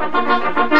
Thank you.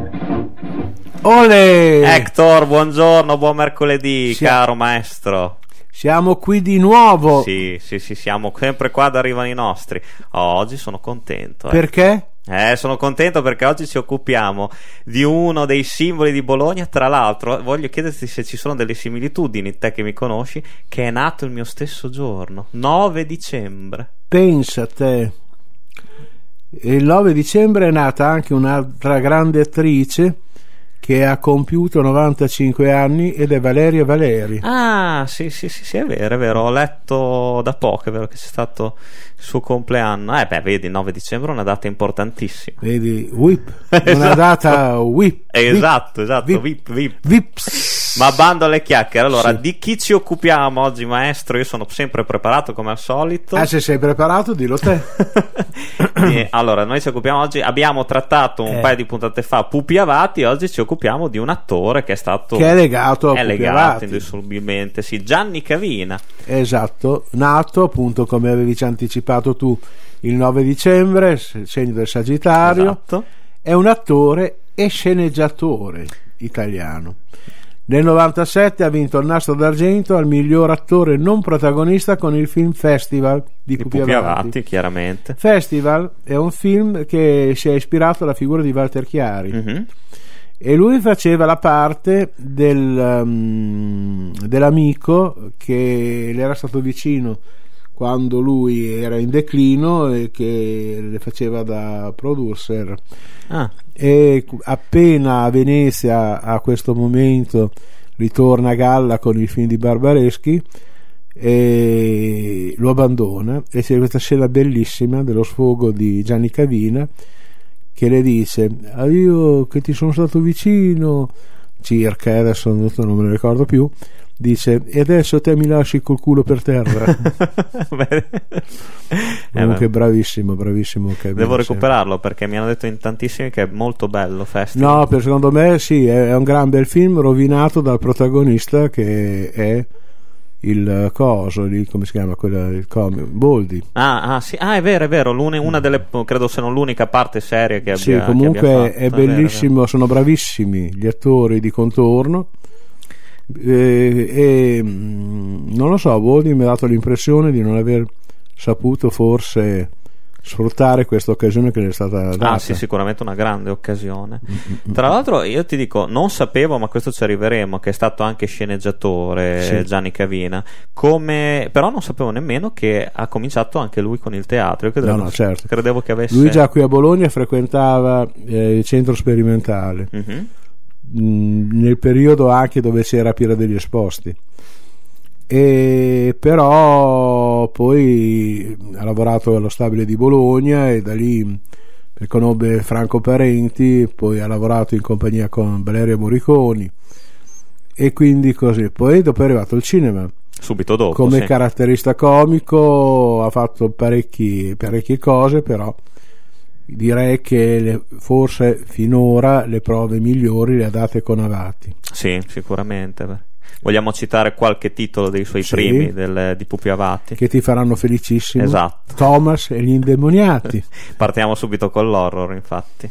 Ole! Hector, buongiorno, buon mercoledì, Sì. caro maestro. Siamo qui di nuovo. Sì, sì, sì, siamo sempre qua ad arrivano i nostri. Oh, oggi sono contento. Eh. Perché? Eh, sono contento perché oggi ci occupiamo di uno dei simboli di Bologna. Tra l'altro, voglio chiederti se ci sono delle similitudini, te che mi conosci, che è nato il mio stesso giorno, 9 dicembre. Pensa a te. Il 9 dicembre è nata anche un'altra grande attrice che ha compiuto 95 anni ed è Valeria Valeri. Ah, sì, sì, sì, sì, è vero, è vero. Ho letto da poco, è vero che c'è stato il suo compleanno. Eh, beh, vedi, il 9 dicembre è una data importantissima. Vedi, whip, una Esatto. data whip. Esatto, esatto, Vip. vip, vip. Vips. Ma bando alle chiacchiere. Allora, Sì. di chi ci occupiamo oggi, maestro? Io sono sempre preparato come al solito. Ah, se sei preparato, dillo te. Eh, allora, noi ci occupiamo oggi. Abbiamo trattato un Eh. paio di puntate fa Pupi Avati. Oggi ci occupiamo di un attore che è stato. Che è legato a è legato indissolubilmente. Sì, Gianni Cavina. Esatto, nato appunto come avevi già anticipato tu il 9 dicembre, segno del Sagittario. Esatto. è un attore e sceneggiatore italiano. Nel 97 ha vinto il Nastro d'Argento al miglior attore non protagonista con il film Festival di, Di Pupi Pupi Avati. Avati, chiaramente. Festival è un film che si è ispirato alla figura di Walter Chiari Mhm. e lui faceva la parte del, um, dell'amico che le era stato vicino quando lui era in declino e che le faceva da producer. Ah, e appena a Venezia a questo momento ritorna a galla con il film di Barbareschi e lo abbandona e c'è questa scena bellissima dello sfogo di Gianni Cavina che le dice "Ah, io che ti sono stato vicino circa adesso non me ne ricordo più dice e adesso te mi lasci col culo per terra comunque eh, bravissimo bravissimo Cavina, devo recuperarlo perché mi hanno detto in tantissimi che è molto bello. Festival. No, per secondo me sì, è è un gran bel film rovinato dal protagonista che è il coso, il- come si chiama quella, il comico, Boldi. Ah, ah, sì. ah, è vero, è vero. una delle, credo se non l'unica parte seria che abbia Sì, che comunque abbia fatto, è vero, bellissimo, sono bravissimi gli attori di contorno. E, e, mm, non lo so, Boldi mi ha dato l'impressione di non aver saputo forse sfruttare questa occasione che gli è stata vero. data. Ah, sì, sicuramente una grande occasione. Mm, Tra l'altro, io ti dico, non sapevo, ma questo ci arriveremo, che è stato anche sceneggiatore Sì. Gianni Cavina. Come... Però non sapevo nemmeno che ha cominciato anche lui con il teatro. Io credevo, No, no, certo. credevo che avesse. Lui già qui a Bologna frequentava eh, il centro sperimentale. Mhm. Mh, nel periodo anche dove c'era Piera degli Esposti. E però poi ha lavorato allo stabile di Bologna e da lì conobbe Franco Parenti, poi ha lavorato in compagnia con Valeria Moriconi e quindi così. Poi dopo è arrivato il cinema Subito dopo. come sì. caratterista comico, ha fatto parecchi, parecchie cose, però direi che le- forse finora le prove migliori le ha date con Avati. Sì, sicuramente. Vogliamo citare qualche titolo dei suoi Sì. primi del- di Pupi Avati? che ti faranno felicissimo. Esatto. Thomas e gli indemoniati. Partiamo subito con l'horror, infatti.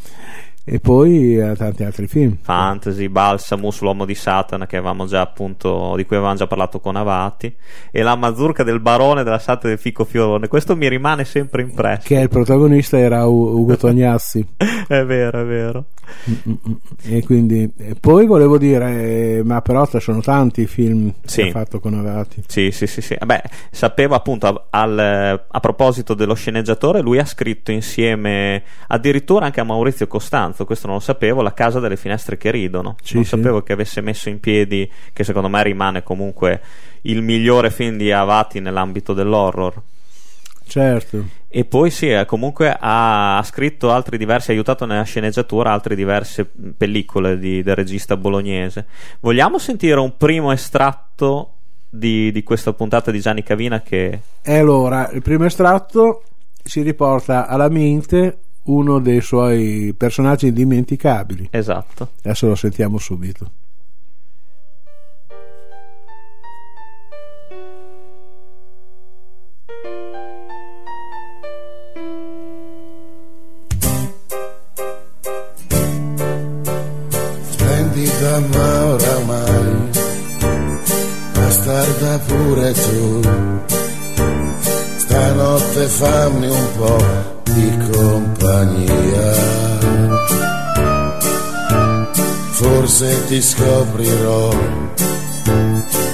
E poi a tanti altri film. Fantasy, Balsamus, l'uomo di Satana, che avevamo già appunto, di cui avevamo già parlato con Avati, e la mazurka del barone della Santa del Fico Fiorone. Questo mi rimane sempre impresso. Che il protagonista era U- Ugo Tognazzi. è vero, è vero. E quindi, e poi volevo dire, ma però sono tanti i film Sì. che ha fatto con Avati. Sì, sì, sì, sì. Beh, sapevo appunto a- al- a proposito dello sceneggiatore, lui ha scritto insieme addirittura anche a Maurizio Costanzo, questo non lo sapevo, La casa delle finestre che ridono. Sì, non sì. sapevo che avesse messo in piedi, che secondo me rimane comunque il migliore film di Avati nell'ambito dell'horror. Certo. E poi sì, eh, comunque ha, scritto altri diversi, ha aiutato nella sceneggiatura altre diverse mh, pellicole di- del regista bolognese. Vogliamo sentire un primo estratto di, di questa puntata di Gianni Cavina che E allora, il primo estratto si riporta alla mente uno dei suoi personaggi indimenticabili. esatto. Adesso lo sentiamo subito. Ti scoprirò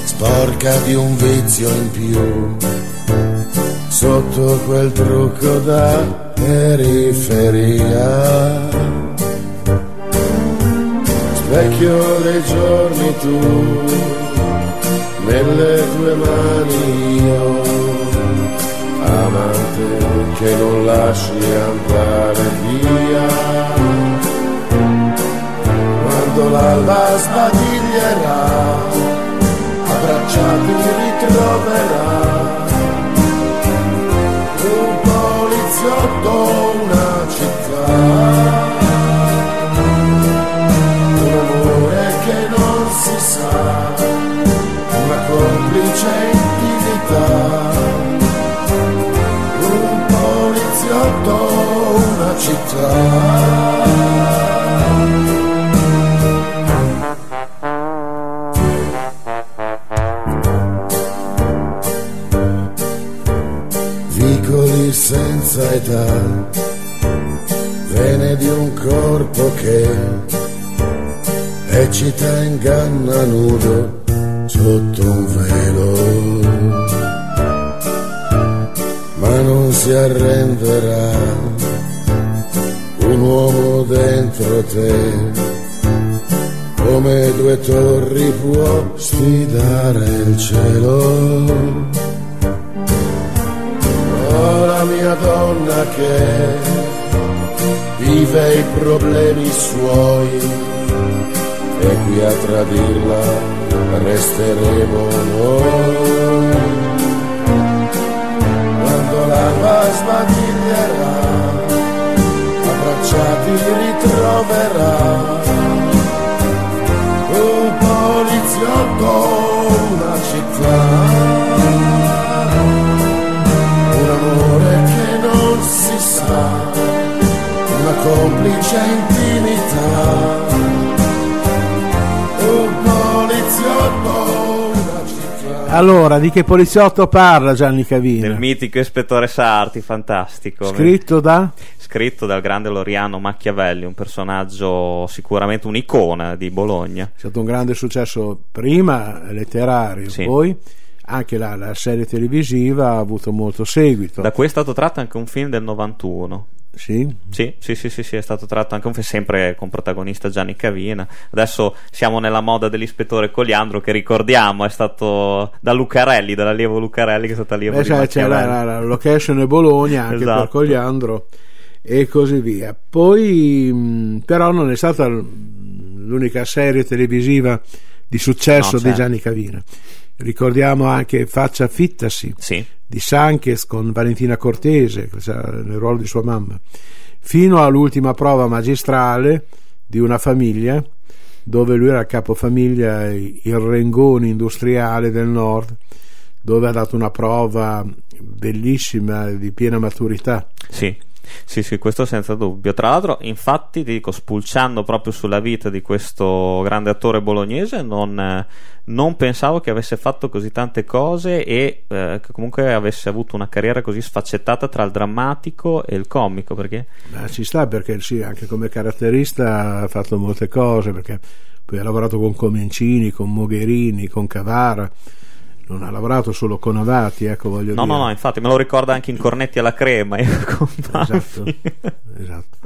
sporca di un vizio in più. Sotto quel trucco da periferia specchio dei giorni tu, nelle tue mani io, amante che non lasci andare via. Quando l'alba sbadiglierà, abbracciati ritroverà. Un poliziotto, una città un amore che non si sa, una complice intimità, un poliziotto, una città. Vicoli senza età, vene di un corpo che eccita inganna nudo sotto un velo. Ma non si arrenderà un uomo dentro te. Come due torri può sfidare il cielo mia donna che vive i problemi suoi e qui a tradirla resteremo noi. Quando l'alba sbadiglierà, abbracciati ritroverà un poliziotto, complice intimità un poliziotto. Allora, di che poliziotto parla Gianni Cavina? Del mitico ispettore Sarti, fantastico. Scritto da? Scritto dal grande Loriano Machiavelli, un personaggio sicuramente un'icona di Bologna. È stato un grande successo prima letterario, Sì. poi anche la, la serie televisiva ha avuto molto seguito. Da cui è stato tratto anche un film del 91. Sì? Sì, sì, sì, sì, sì, è stato tratto anche un film sempre con protagonista Gianni Cavina. Adesso siamo nella moda dell'ispettore Coliandro che ricordiamo è stato da Lucarelli, dall'allievo Lucarelli che è stato allievo Eh, di sai, c'è la, la- la location è Bologna anche Esatto. per Cogliandro e così via. Poi, mh, però, non è stata l'unica serie televisiva di successo No, di certo. Gianni Cavina. Ricordiamo anche Faccia Fittasi Sì, di Sanchez con Valentina Cortese nel ruolo di sua mamma, fino all'ultima prova magistrale di una famiglia dove lui era capofamiglia, il Rengone industriale del nord, dove ha dato una prova bellissima di piena maturità. sì. Sì, sì, questo senza dubbio. Tra l'altro, infatti, ti dico, spulciando proprio sulla vita di questo grande attore bolognese, non, non pensavo che avesse fatto così tante cose e eh, che comunque avesse avuto una carriera così sfaccettata tra il drammatico e il comico. Perché? Beh, ci sta perché sì, anche come caratterista ha fatto molte cose, perché poi ha lavorato con Comencini, con Mogherini, con Cavara non ha lavorato solo con Avati, ecco voglio no, dire. No, no, infatti me lo ricorda anche in Cornetti alla crema. esatto, esatto.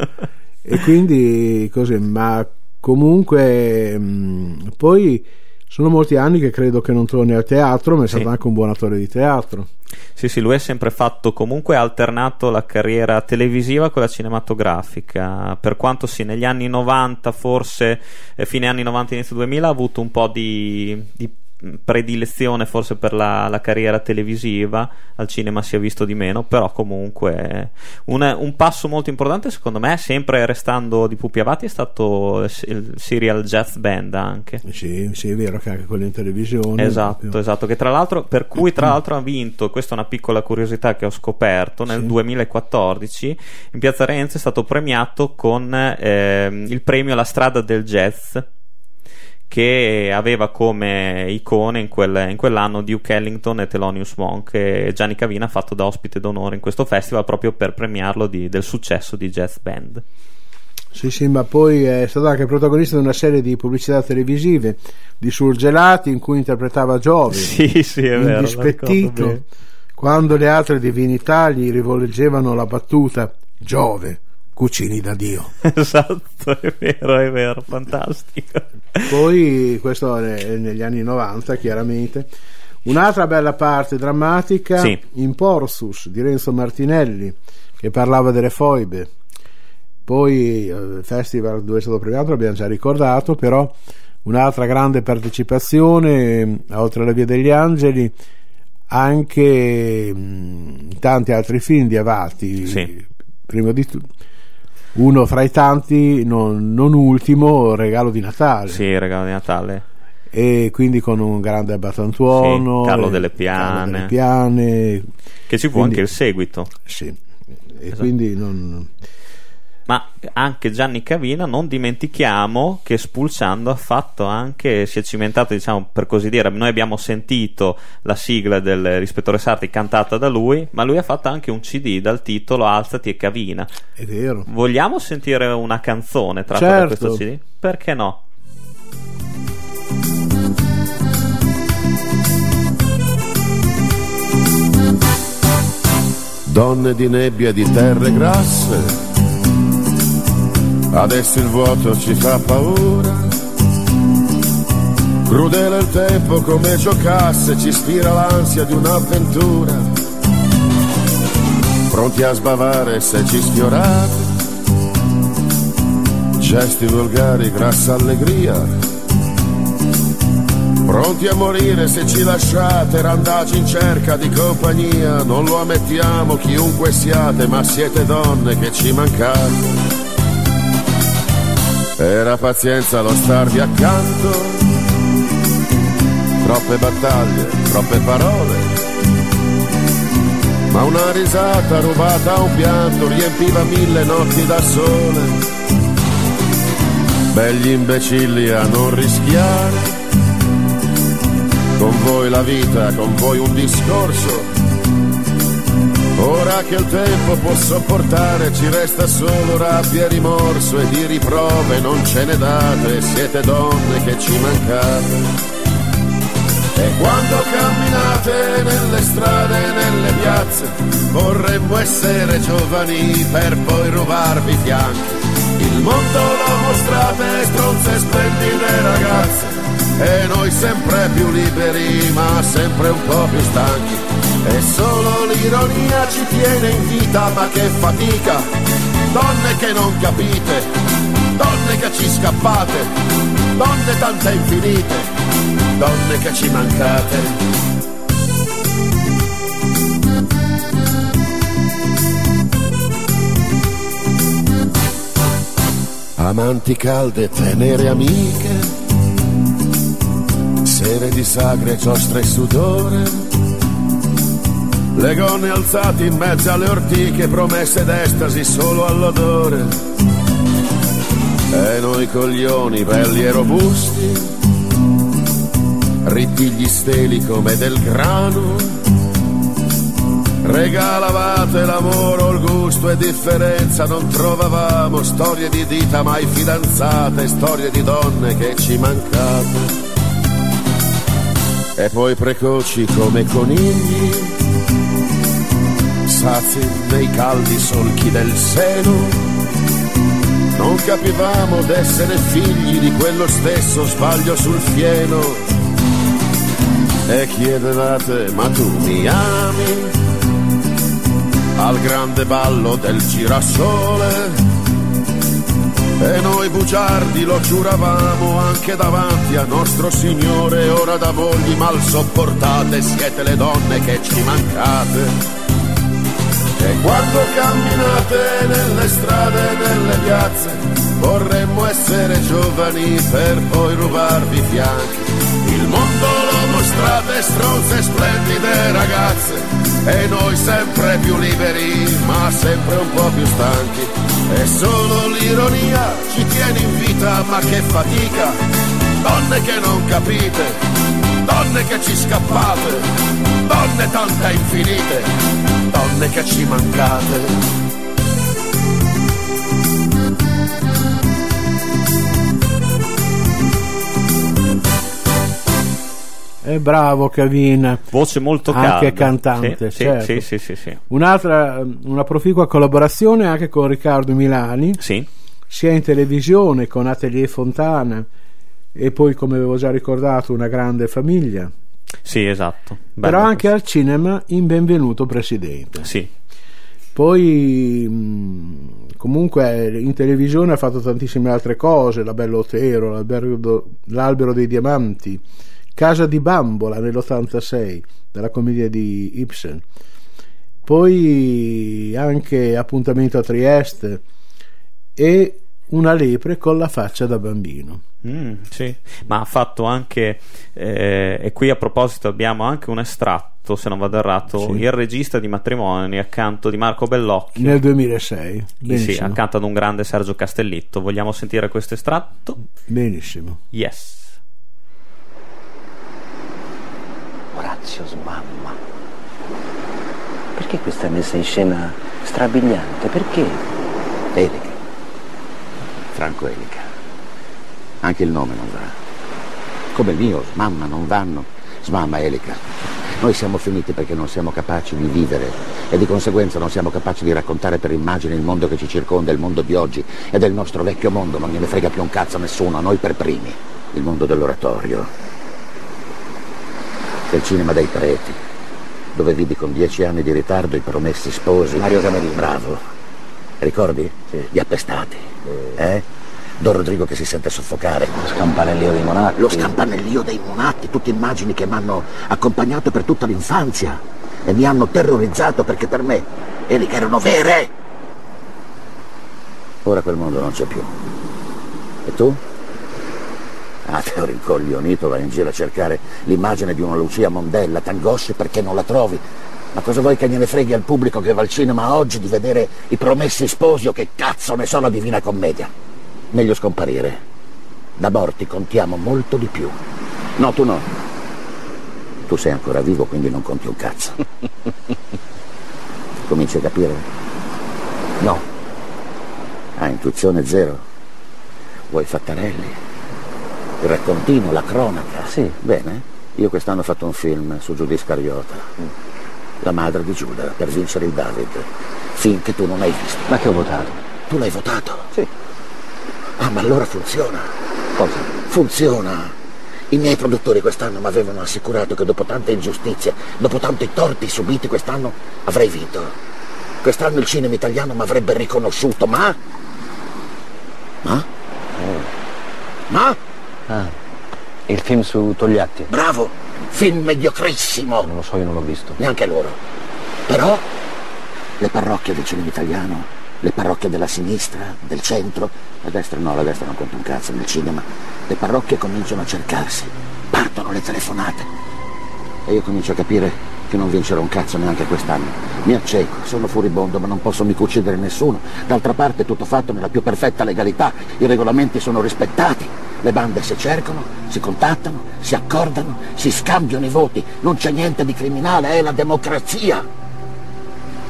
E quindi così, ma comunque mh, poi sono molti anni che credo che non torni al teatro, ma è stato anche un buon attore di teatro. Sì, sì, lui ha sempre fatto comunque ha alternato la carriera televisiva con la cinematografica. Per quanto sì, negli anni 90, forse eh, fine anni 90, inizio 2000, ha avuto un po' di, di predilezione forse per la, la, carriera televisiva, al cinema si è visto di meno, però comunque un, un, passo molto importante secondo me, sempre restando di Pupi Avati, è stato il serial Jazz Band anche. Sì, sì, è vero che anche quello in televisione. Esatto, proprio. esatto, che tra l'altro, per cui tra l'altro ha vinto, questa è una piccola curiosità che ho scoperto, nel sì. 2014 in Piazza Renzi è stato premiato con eh, il premio La strada del jazz che aveva come icone in, quel, in, quell'anno Duke Ellington e Thelonious Monk. E Gianni Cavina ha fatto da ospite d'onore in questo festival proprio per premiarlo di, del successo di Jazz Band. Sì, sì, ma poi è stato anche protagonista di una serie di pubblicità televisive di surgelati in cui interpretava Giove, sì, sì, è vero, indispettito, quando le altre divinità gli rivolgevano la battuta Giove cucini da Dio. Esatto, è vero, è vero, fantastico. Poi, questo è negli anni 90, chiaramente. Un'altra bella parte drammatica sì. in Porsus di Renzo Martinelli, che parlava delle foibe. Poi il eh, festival dove è stato premiato l'abbiamo già ricordato, però un'altra grande partecipazione, oltre alla Via degli Angeli, anche in tanti altri film di Avati. Sì. Prima di tutto uno fra i tanti, non, non ultimo, regalo di Natale. Sì, regalo di Natale e quindi con un grande abbatantuono sì, Carlo, delle Piane. Carlo delle Piane che ci fu quindi, anche il seguito sì e esatto. quindi non ma anche Gianni Cavina non dimentichiamo che Spulciando ha fatto anche si è cimentato diciamo per così dire noi abbiamo sentito la sigla del Rispettore Sarti cantata da lui ma lui ha fatto anche un cd dal titolo Alzati e Cavina è vero vogliamo sentire una canzone tratta certo. da questo cd? perché no? Donne di nebbia di terre grasse Adesso il vuoto ci fa paura. Crudele il tempo come giocasse, ci ispira l'ansia di un'avventura. Pronti a sbavare se ci sfiorate. Gesti volgari, grassa allegria. Pronti a morire se ci lasciate, randagi in cerca di compagnia. Non lo ammettiamo chiunque siate, ma siete donne che ci mancate. Era pazienza lo starvi accanto, troppe battaglie, troppe parole, ma una risata rubata a un pianto riempiva mille notti da sole. Begli imbecilli a non rischiare, con voi la vita, con voi un discorso Ora che il tempo può sopportare ci resta solo rabbia e rimorso e di riprove non ce ne date, siete donne che ci mancate. E quando camminate nelle strade e nelle piazze vorremmo essere giovani per poi rubarvi i fianchi. Il mondo lo mostrate stronze splendide ragazze e noi sempre più liberi ma sempre un po' più stanchi e solo l'ironia ci tiene in vita, ma che fatica. Donne che non capite, donne che ci scappate, donne tante infinite, donne che ci mancate. Amanti calde, tenere amiche, sere di sagre, giostre e sudore le gonne alzate in mezzo alle ortiche, promesse d'estasi solo all'odore. E noi coglioni belli e robusti, ritti steli come del grano, regalavate l'amore, il gusto e differenza, non trovavamo storie di dita mai fidanzate, storie di donne che ci mancate. E poi precoci come conigli, sazi nei caldi solchi del seno, non capivamo d'essere figli di quello stesso sbaglio sul fieno. E chiedevate, ma tu mi ami? Al grande ballo del girasole. E noi bugiardi lo giuravamo anche davanti a nostro Signore, ora da mogli mal sopportate siete le donne che ci mancate. E quando camminate nelle strade e nelle piazze, vorremmo essere giovani per poi rubarvi i fianchi. Il mondo lo mostrate stronze splendide ragazze, e noi sempre più liberi, ma sempre un po' più stanchi. E solo l'ironia ci tiene in vita, ma che fatica. Donne che non capite, donne che ci scappate, donne tante infinite, donne che ci mancate. È bravo Cavin, Voce molto calda. anche cantante. Sì, sì, certo. sì, sì, sì, sì. Un'altra, una proficua collaborazione anche con Riccardo Milani, Sì. sia in televisione con Atelier Fontana e poi, come avevo già ricordato, una grande famiglia. Sì, esatto. Bello Però anche questo. al cinema in Benvenuto Presidente. Sì, Poi mh, comunque in televisione ha fatto tantissime altre cose, La Bella Otero, L'Albero dei Diamanti, Casa di Bambola nell'86, della commedia di Ibsen. Poi anche Appuntamento a Trieste e Una lepre con la faccia da bambino. Mm, sì. ma ha fatto anche, eh, e qui a proposito abbiamo anche un estratto, se non vado errato, Sì. il regista di matrimoni accanto di Marco Bellocchio. Nel 2006. Sì, Benissimo. accanto ad un grande Sergio Castellitto. Vogliamo sentire questo estratto? Benissimo. Yes. Orazio smamma. Perché questa messa in scena strabiliante? Perché? Elica. Franco Elica. Anche il nome non va. Come il mio, mamma non vanno. Smamma Elica. Noi siamo finiti perché non siamo capaci di vivere e di conseguenza non siamo capaci di raccontare per immagine il mondo che ci circonda, il mondo di oggi e del nostro vecchio mondo. Non gliene frega più un cazzo a nessuno, a noi per primi. Il mondo dell'oratorio. Del cinema dei preti. Dove vidi con dieci anni di ritardo i promessi sposi. Mario Camerino. Bravo. Ricordi? Sì. Gli appestati. Eh? Don Rodrigo che si sente soffocare. Lo scampanellio dei monarchi. Lo scampanellio dei monatti, tutte immagini che mi hanno accompagnato per tutta l'infanzia e mi hanno terrorizzato perché per me Elica erano vere. Ora quel mondo non c'è più. E tu? Ah, te ho rincoglionito, vai in giro a cercare l'immagine di una Lucia Mondella, t'angosci perché non la trovi. Ma cosa vuoi che gliene freghi al pubblico che va al cinema oggi di vedere i promessi sposi o che cazzo ne so la Divina Commedia? Meglio scomparire. Da morti contiamo molto di più. No, tu no. Tu sei ancora vivo, quindi non conti un cazzo. Cominci a capire? No. Ah, intuizione zero. Vuoi Fattarelli? Il raccontino, la cronaca? Sì. Bene. Io quest'anno ho fatto un film su Giuda Iscariota. La madre di Giuda, per vincere il David. Film che tu non hai visto. Ma che ho votato? Tu l'hai votato? Sì. Ah, ma allora funziona. Cosa? Funziona. I miei produttori quest'anno mi avevano assicurato che dopo tante ingiustizie, dopo tanti torti subiti quest'anno, avrei vinto. Quest'anno il cinema italiano mi avrebbe riconosciuto, ma... Ma? Ma? Ah. Il film su Togliatti. Bravo! Film mediocrissimo! Non lo so, io non l'ho visto. Neanche loro. Però le parrocchie del cinema italiano, le parrocchie della sinistra, del centro, la destra no, la destra non conta un cazzo nel cinema, le parrocchie cominciano a cercarsi, partono le telefonate. E io comincio a capire che non vincerò un cazzo neanche quest'anno. Mi acceco, sono furibondo, ma non posso mica uccidere nessuno. D'altra parte è tutto fatto nella più perfetta legalità, i regolamenti sono rispettati. Le bande si cercano, si contattano, si accordano, si scambiano i voti. Non c'è niente di criminale, è la democrazia.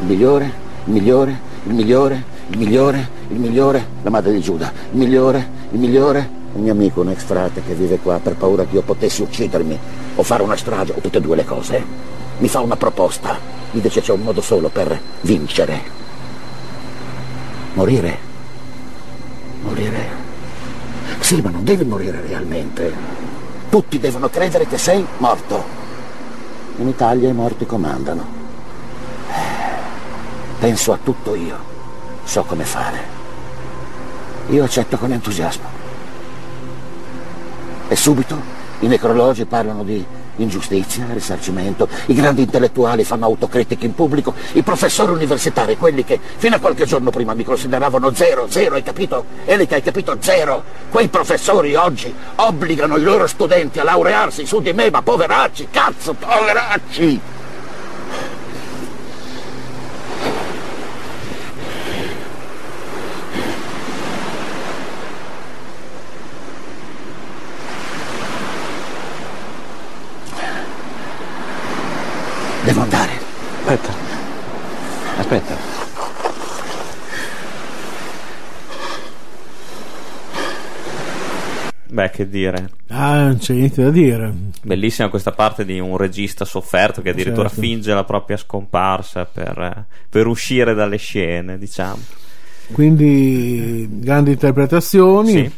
Il migliore, il migliore, il migliore, il migliore, il migliore, la madre di Giuda, il migliore, il migliore, il mio amico, un ex frate che vive qua per paura che io potessi uccidermi o fare una strage o tutte e due le cose, mi fa una proposta. Mi dice c'è un modo solo per vincere. Morire. Morire. Sì, ma non devi morire realmente. Tutti devono credere che sei morto. In Italia i morti comandano. Penso a tutto io. So come fare. Io accetto con entusiasmo. E subito i necrologi parlano di ingiustizia, risarcimento, i grandi intellettuali fanno autocritica in pubblico, i professori universitari, quelli che fino a qualche giorno prima mi consideravano zero, zero, hai capito? Elica, hai capito? Zero. Quei professori oggi obbligano i loro studenti a laurearsi su di me, ma poveracci, cazzo, poveracci! Devo andare. Aspetta. Aspetta. Beh, che dire. Ah, non c'è niente da dire. Bellissima questa parte di un regista sofferto che addirittura Certo. finge la propria scomparsa per, per uscire dalle scene, diciamo. Quindi grandi interpretazioni, Sì,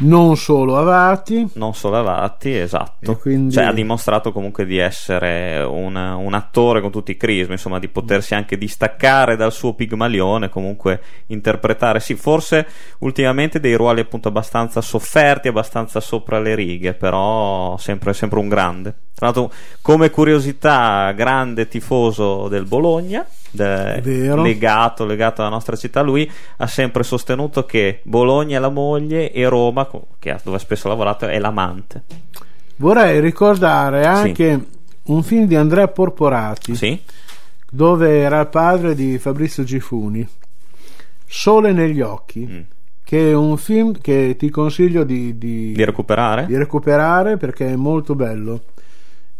non solo avati. non solo avati, esatto. Quindi- Cioè, ha dimostrato comunque di essere un, un attore con tutti i crismi, insomma, di potersi anche distaccare dal suo pigmalione, comunque interpretare, sì, forse ultimamente dei ruoli appunto abbastanza sofferti, abbastanza sopra le righe, però sempre, sempre un grande. Tra l'altro, come curiosità, grande tifoso del Bologna, de- legato, legato alla nostra città, lui ha sempre sostenuto che Bologna è la moglie e Roma, che ha- dove spesso ha lavorato, è l'amante. Vorrei ricordare anche un film di Andrea Porporati Sì? dove era il padre di Fabrizio Gifuni, Sole negli occhi, Mm. che è un film che ti consiglio di, di- Di recuperare? di recuperare perché è molto bello.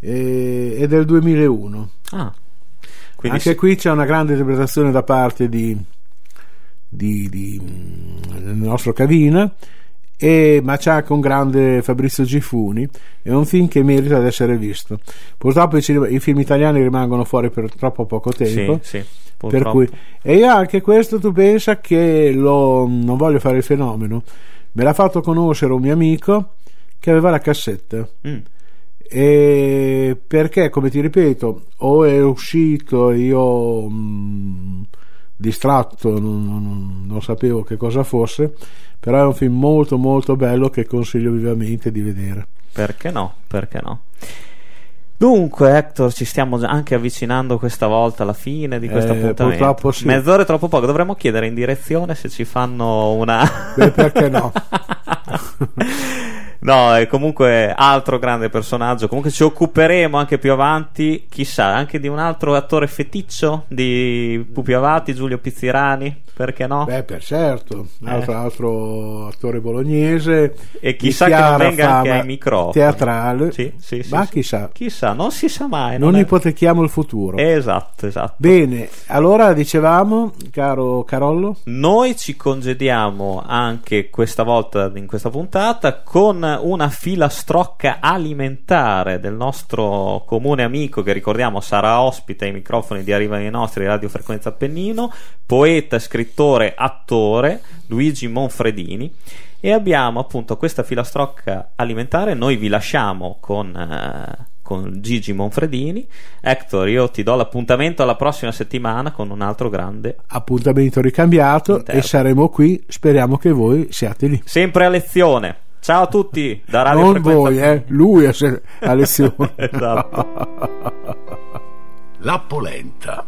E- è del 2001. Ah. Anche sì. qui c'è una grande interpretazione da parte di, di- di, mm, del nostro Cavina, e, ma c'è anche un grande Fabrizio Gifuni. È un film che merita di essere visto. Purtroppo i, cinema- i film italiani rimangono fuori per troppo poco tempo. Sì, sì, cui, e io anche questo tu pensa che lo, non voglio fare il fenomeno, me l'ha fatto conoscere un mio amico che aveva la cassetta. Mm. E perché, come ti ripeto, o è uscito io mh, distratto, non, non- non sapevo che cosa fosse, però è un film molto molto bello che consiglio vivamente di vedere. Perché no? Perché no? Dunque, Hector, ci stiamo anche avvicinando questa volta alla fine di questo Eh, appuntamento. purtroppo sì. Mezz'ora è troppo poco. Dovremmo chiedere in direzione se ci fanno una. Beh, perché no? no, è comunque altro grande personaggio. Comunque ci occuperemo anche più avanti, chissà, anche di un altro attore feticcio di Pupi Avati, Giulio Pizzirani. Perché no? Beh, per certo, un altro, Eh. altro attore bolognese E chissà che non venga anche ai microfoni. teatrale, Sì, sì, sì, ma sì. chissà, Chissà, non si sa mai. non è- ipotechiamo il futuro. Esatto, esatto. Bene, allora dicevamo, caro Carollo, Noi ci congediamo anche questa volta in questa puntata con una filastrocca alimentare del nostro comune amico che ricordiamo sarà ospite ai microfoni di Arrivano i nostri Radio Frequenza Appennino, poeta, scrittore, attore Luigi Monfredini e abbiamo appunto questa filastrocca alimentare, noi vi lasciamo con eh, con Gigi Monfredini. Hector, io ti do l'appuntamento alla prossima settimana con un altro grande appuntamento ricambiato Interno. e saremo qui, speriamo che voi siate lì. Sempre a lezione. Ciao a tutti da Radio non Frequenza voi, eh, lui a, se- a lezione. Esatto. La polenta.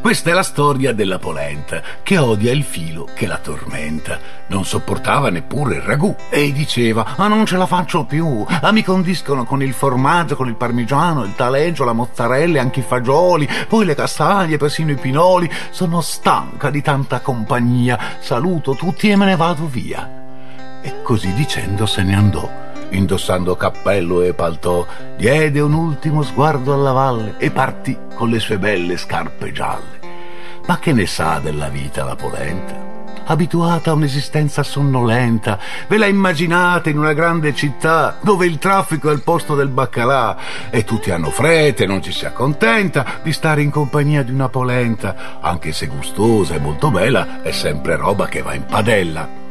Questa è la storia della polenta, che odia il filo che la tormenta. Non sopportava neppure il ragù e diceva: Ma non ce la faccio più. Ah, mi condiscono con il formaggio, con il parmigiano, il taleggio, la mozzarella e anche i fagioli, poi le castagne, persino i pinoli. Sono stanca di tanta compagnia. Saluto tutti e me ne vado via. E così dicendo se ne andò indossando cappello e paltò, diede un ultimo sguardo alla valle e partì con le sue belle scarpe gialle. Ma che ne sa della vita la polenta? abituata a un'esistenza sonnolenta. Ve la immaginate in una grande città dove il traffico è al posto del baccalà e tutti hanno fretta e non ci si accontenta di stare in compagnia di una polenta, anche se gustosa e molto bella, è sempre roba che va in padella.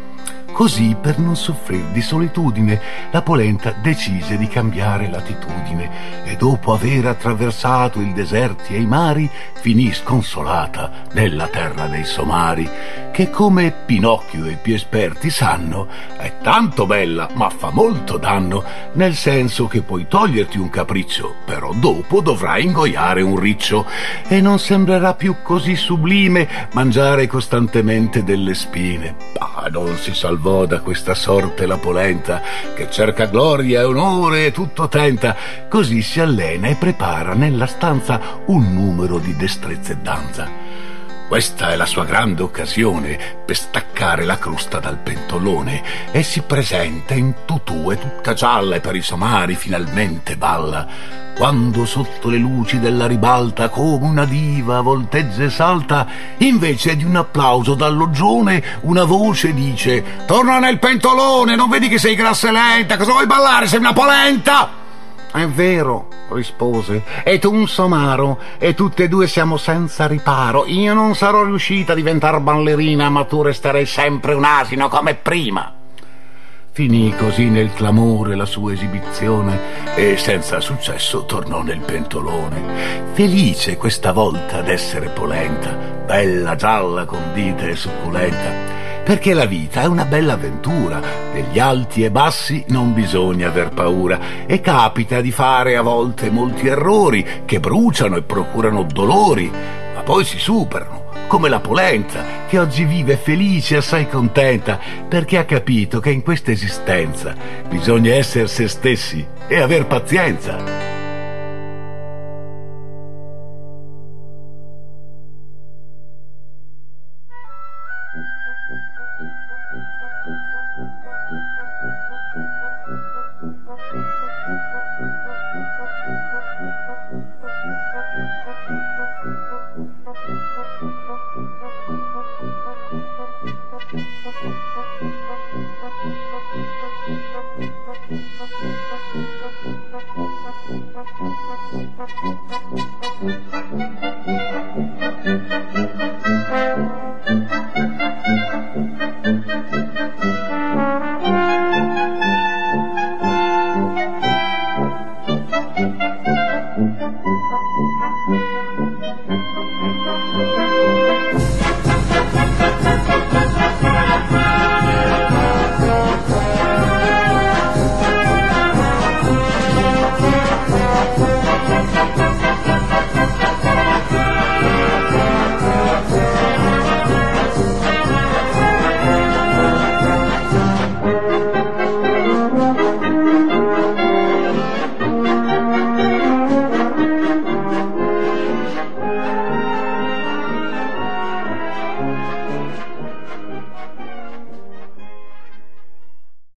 Così, per non soffrire di solitudine, la polenta decise di cambiare latitudine e dopo aver attraversato i deserti e i mari, finì sconsolata nella terra dei somari, che come Pinocchio e i più esperti sanno, è tanto bella ma fa molto danno, nel senso che puoi toglierti un capriccio, però dopo dovrai ingoiare un riccio e non sembrerà più così sublime mangiare costantemente delle spine. Ah, non si salverà salvò da questa sorte la polenta, che cerca gloria e onore e tutto tenta, così si allena e prepara nella stanza un numero di destrezze e danza. Questa è la sua grande occasione per staccare la crosta dal pentolone e si presenta in tutù e tutta gialla e per i somari finalmente balla. Quando sotto le luci della ribalta come una diva volteggia e salta, invece di un applauso dal loggione una voce dice «Torna nel pentolone, non vedi che sei grassa e lenta, cosa vuoi ballare, sei una polenta?» È vero, rispose, e tu un somaro, e tutte e due siamo senza riparo. Io non sarò riuscita a diventare ballerina, ma tu resterai sempre un asino come prima. Finì così nel clamore la sua esibizione e senza successo tornò nel pentolone. Felice questa volta d'essere polenta, bella, gialla, condita e succulenta perché la vita è una bella avventura, degli alti e bassi non bisogna aver paura e capita di fare a volte molti errori che bruciano e procurano dolori, ma poi si superano come la polenta, che oggi vive felice e assai contenta, perché ha capito che in questa esistenza bisogna essere se stessi e aver pazienza.